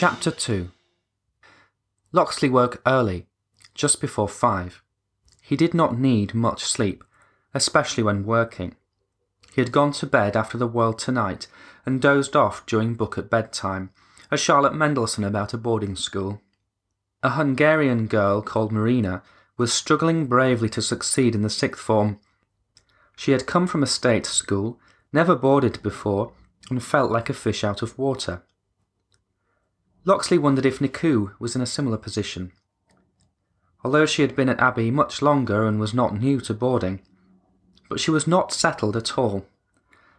Chapter 2 Locksley woke early, just before five. He did not need much sleep, especially when working. He had gone to bed after the world tonight and dozed off during book at bedtime, a Charlotte Mendelson about a boarding school. A Hungarian girl called Marina was struggling bravely to succeed in the sixth form. She had come from a state school, never boarded before, and felt like a fish out of water. Locksley wondered if Niku was in a similar position. Although she had been at Abbey much longer and was not new to boarding, but she was not settled at all.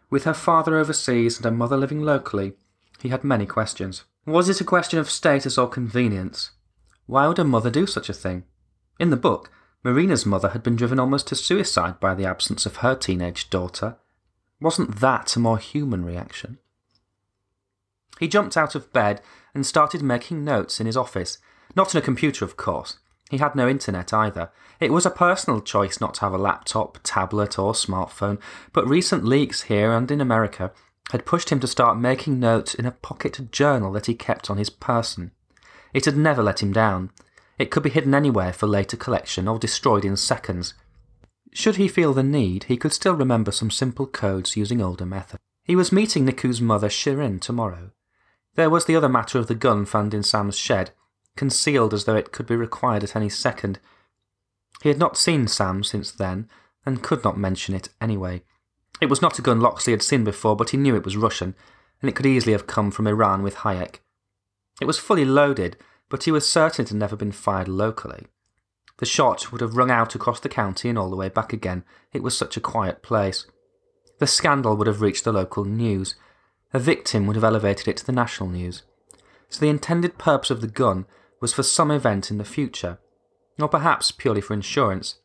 With her father overseas and her mother living locally, he had many questions. Was it a question of status or convenience? Why would a mother do such a thing? In the book, Marina's mother had been driven almost to suicide by the absence of her teenage daughter. Wasn't that a more human reaction? He jumped out of bed and started making notes in his office. Not on a computer, of course. He had no internet either. It was a personal choice not to have a laptop, tablet, or smartphone, but recent leaks here and in America had pushed him to start making notes in a pocket journal that he kept on his person. It had never let him down. It could be hidden anywhere for later collection or destroyed in seconds. Should he feel the need, he could still remember some simple codes using older methods. He was meeting Niku's mother Shirin tomorrow. There was the other matter of the gun found in Sam's shed, concealed as though it could be required at any second. He had not seen Sam since then, and could not mention it anyway. It was not a gun Locksley had seen before, but he knew it was Russian, and it could easily have come from Iran with Hayek. It was fully loaded, but he was certain it had never been fired locally. The shot would have rung out across the county and all the way back again. It was such a quiet place. The scandal would have reached the local news. A victim would have elevated it to the national news. So the intended purpose of the gun was for some event in the future, or perhaps purely for insurance.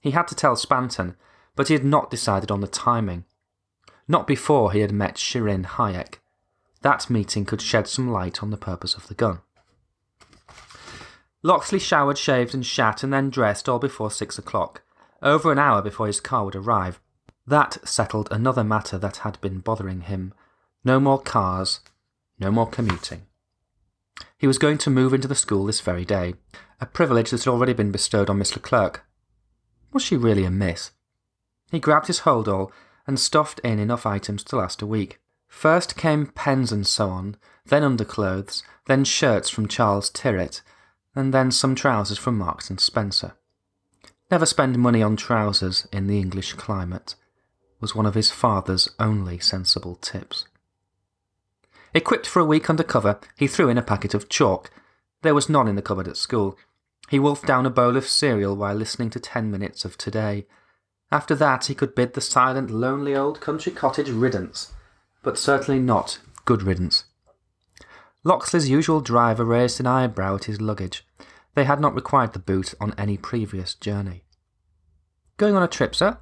He had to tell Spanton, but he had not decided on the timing. Not before he had met Shirin Hayek. That meeting could shed some light on the purpose of the gun. Locksley showered, shaved, and shat, and then dressed all before six o'clock, over an hour before his car would arrive. That settled another matter that had been bothering him. No more cars, no more commuting. He was going to move into the school this very day, a privilege that had already been bestowed on Miss Leclerc. Was she really a miss? He grabbed his hold-all and stuffed in enough items to last a week. First came pens and so on, then underclothes, then shirts from Charles Tyrwhitt, and then some trousers from Marks and Spencer. Never spend money on trousers in the English climate was one of his father's only sensible tips. Equipped for a week under cover, he threw in a packet of chalk. There was none in the cupboard at school. He wolfed down a bowl of cereal while listening to ten minutes of today. After that, he could bid the silent, lonely old country cottage riddance, but certainly not good riddance. Locksley's usual driver raised an eyebrow at his luggage. They had not required the boot on any previous journey. Going on a trip, sir?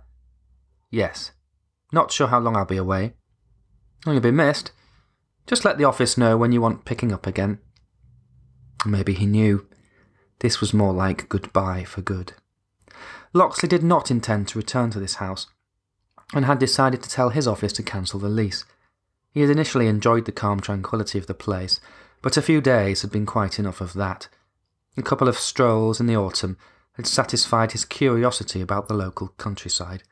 Yes. Not sure how long I'll be away. You'll be missed. Just let the office know when you want picking up again. Maybe he knew. This was more like goodbye for good. Locksley did not intend to return to this house, and had decided to tell his office to cancel the lease. He had initially enjoyed the calm tranquillity of the place, but a few days had been quite enough of that. A couple of strolls in the autumn had satisfied his curiosity about the local countryside.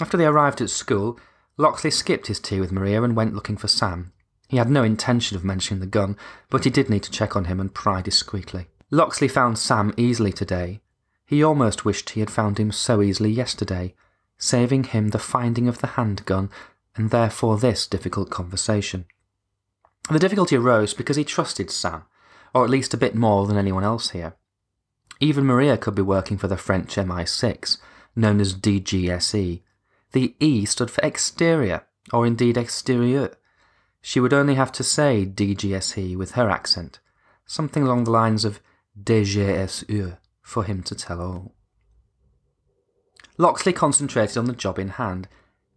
After they arrived at school, Locksley skipped his tea with Maria and went looking for Sam. He had no intention of mentioning the gun, but he did need to check on him and pry discreetly. Locksley found Sam easily today. He almost wished he had found him so easily yesterday, saving him the finding of the handgun and therefore this difficult conversation. The difficulty arose because he trusted Sam, or at least a bit more than anyone else here. Even Maria could be working for the French MI6, known as DGSE, the E stood for exterior, or indeed exterieur. She would only have to say DGSE with her accent, something along the lines of DGSE, for him to tell all. Locksley concentrated on the job in hand.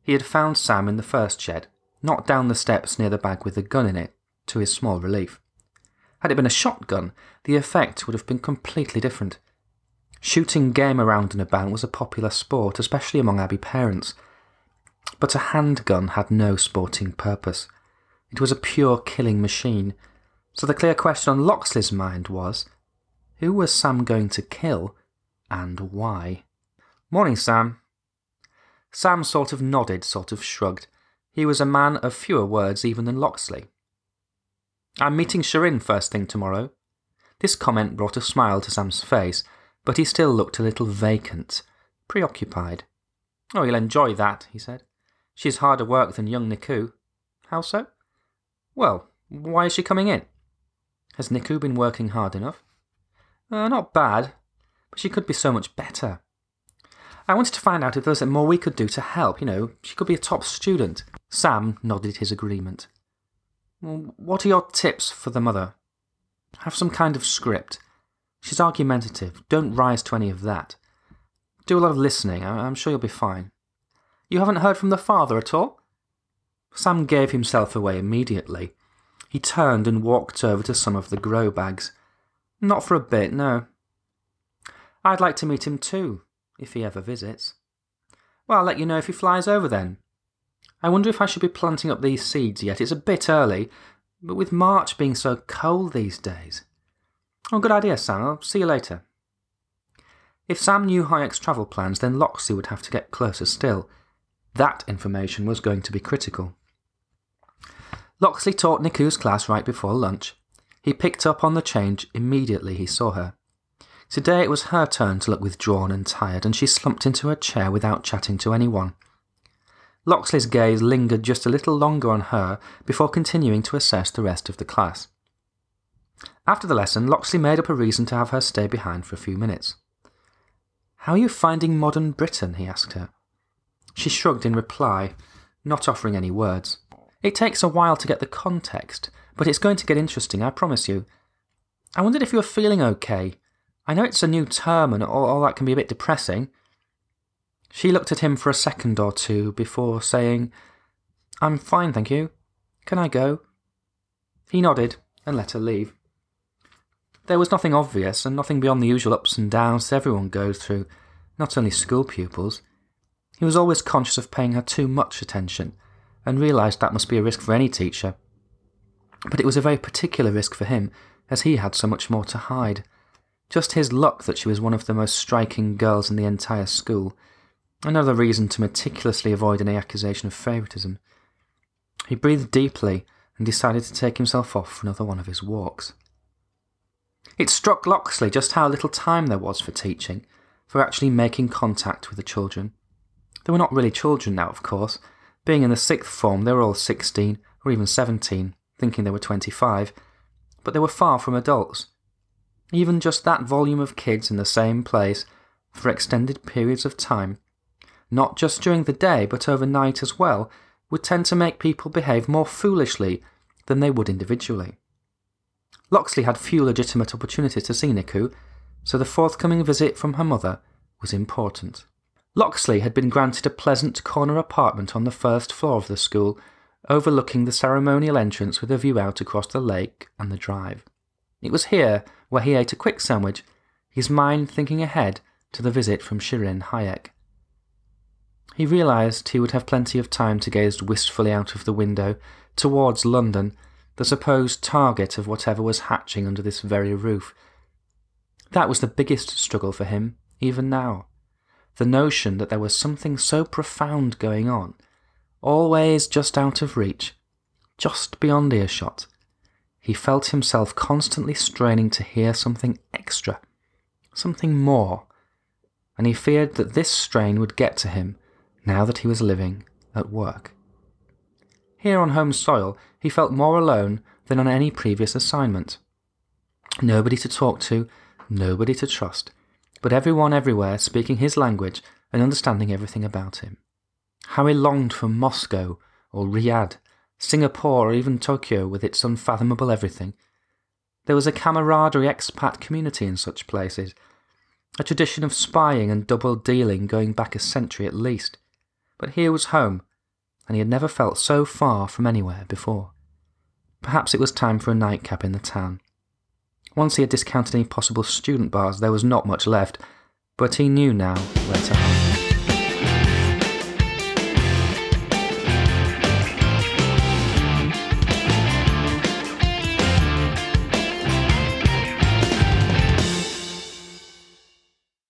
He had found Sam in the first shed, not down the steps near the bag with the gun in it, to his small relief. Had it been a shotgun, the effect would have been completely different. Shooting game around and about was a popular sport, especially among Abbey parents. But a handgun had no sporting purpose. It was a pure killing machine. So the clear question on Locksley's mind was who was Sam going to kill and why? Morning, Sam. Sam sort of nodded, sort of shrugged. He was a man of fewer words even than Locksley. I'm meeting Shirin first thing tomorrow. This comment brought a smile to Sam's face, but he still looked a little vacant, preoccupied. Oh, you'll enjoy that, he said. She's harder work than young Niku. How so? Well, why is she coming in? Has Niku been working hard enough? Uh, not bad, but she could be so much better. I wanted to find out if there was more we could do to help. You know, she could be a top student. Sam nodded his agreement. What are your tips for the mother? Have some kind of script. She's argumentative. Don't rise to any of that. Do a lot of listening. I'm sure you'll be fine. You haven't heard from the father at all? Sam gave himself away immediately. He turned and walked over to some of the grow bags. Not for a bit, no. I'd like to meet him too, if he ever visits. Well, I'll let you know if he flies over then. I wonder if I should be planting up these seeds yet. It's a bit early, but with March being so cold these days. Oh, good idea, Sam. I'll see you later. If Sam knew Hayek's travel plans, then Locksley would have to get closer still. That information was going to be critical. Locksley taught Niku's class right before lunch. He picked up on the change immediately he saw her. Today it was her turn to look withdrawn and tired, and she slumped into her chair without chatting to anyone. Locksley's gaze lingered just a little longer on her before continuing to assess the rest of the class. After the lesson, Locksley made up a reason to have her stay behind for a few minutes. How are you finding modern Britain? he asked her. She shrugged in reply, not offering any words. It takes a while to get the context, but it's going to get interesting, I promise you. I wondered if you were feeling okay, I know it's a new term and all, all that can be a bit depressing. She looked at him for a second or two before saying, I'm fine, thank you. Can I go? He nodded and let her leave. There was nothing obvious and nothing beyond the usual ups and downs that everyone goes through, not only school pupils. He was always conscious of paying her too much attention and realised that must be a risk for any teacher. But it was a very particular risk for him, as he had so much more to hide. Just his luck that she was one of the most striking girls in the entire school. Another reason to meticulously avoid any accusation of favouritism. He breathed deeply and decided to take himself off for another one of his walks. It struck Locksley just how little time there was for teaching, for actually making contact with the children. They were not really children now, of course. Being in the sixth form, they were all 16 or even 17, thinking they were 25, but they were far from adults, even just that volume of kids in the same place for extended periods of time, not just during the day but overnight as well, would tend to make people behave more foolishly than they would individually. Locksley had few legitimate opportunities to see Niku, so the forthcoming visit from her mother was important. Locksley had been granted a pleasant corner apartment on the first floor of the school, overlooking the ceremonial entrance with a view out across the lake and the drive. It was here where he ate a quick sandwich, his mind thinking ahead to the visit from Shirin Hayek. He realised he would have plenty of time to gaze wistfully out of the window towards London, the supposed target of whatever was hatching under this very roof. That was the biggest struggle for him, even now. The notion that there was something so profound going on, always just out of reach, just beyond earshot, he felt himself constantly straining to hear something extra, something more, and he feared that this strain would get to him now that he was living at work. Here on home soil, he felt more alone than on any previous assignment. Nobody to talk to, nobody to trust, but everyone everywhere speaking his language and understanding everything about him. How he longed for Moscow or Riyadh Singapore, or even Tokyo with its unfathomable everything. There was a camaraderie expat community in such places, a tradition of spying and double dealing going back a century at least. But here was home, and he had never felt so far from anywhere before. Perhaps it was time for a nightcap in the town. Once he had discounted any possible student bars, there was not much left, but he knew now where to.